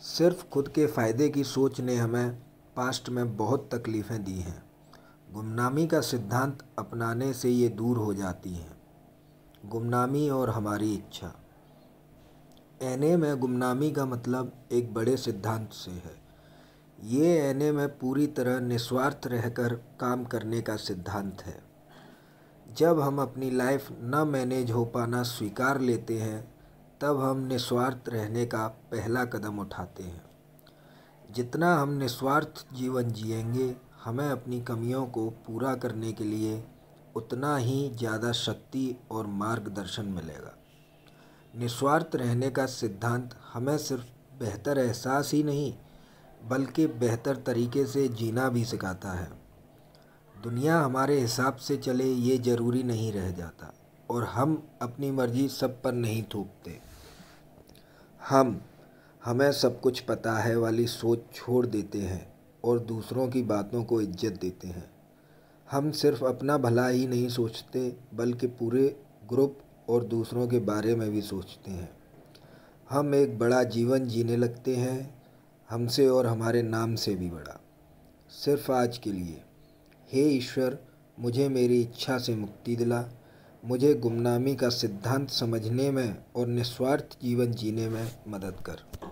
सिर्फ़ खुद के फ़ायदे की सोच ने हमें पास्ट में बहुत तकलीफ़ें दी हैं। गुमनामी का सिद्धांत अपनाने से ये दूर हो जाती हैं। गुमनामी और हमारी इच्छा। एने में गुमनामी का मतलब एक बड़े सिद्धांत से है। ये एने में पूरी तरह निस्वार्थ रहकर काम करने का सिद्धांत है। जब हम अपनी लाइफ न मैनेज हो पाना स्वीकार लेते हैं तब हम निस्वार्थ रहने का पहला कदम उठाते हैं। जितना हम निस्वार्थ जीवन जिएँगे, हमें अपनी कमियों को पूरा करने के लिए उतना ही ज़्यादा शक्ति और मार्गदर्शन मिलेगा। निस्वार्थ रहने का सिद्धांत हमें सिर्फ़ बेहतर एहसास ही नहीं, बल्कि बेहतर तरीके से जीना भी सिखाता है। दुनिया हमारे हिसाब से चले ये ज़रूरी नहीं रह जाता, और हम अपनी मर्ज़ी सब पर नहीं थूकते। हम, हमें सब कुछ पता है वाली सोच छोड़ देते हैं और दूसरों की बातों को इज़्ज़त देते हैं। हम सिर्फ़ अपना भला ही नहीं सोचते, बल्कि पूरे ग्रुप और दूसरों के बारे में भी सोचते हैं। हम एक बड़ा जीवन जीने लगते हैं, हमसे और हमारे नाम से भी बड़ा। सिर्फ़ आज के लिए। हे ईश्वर, मुझे मेरी इच्छा से मुक्ति दिला। मुझे गुमनामी का सिद्धांत समझने में और निस्वार्थ जीवन जीने में मदद कर।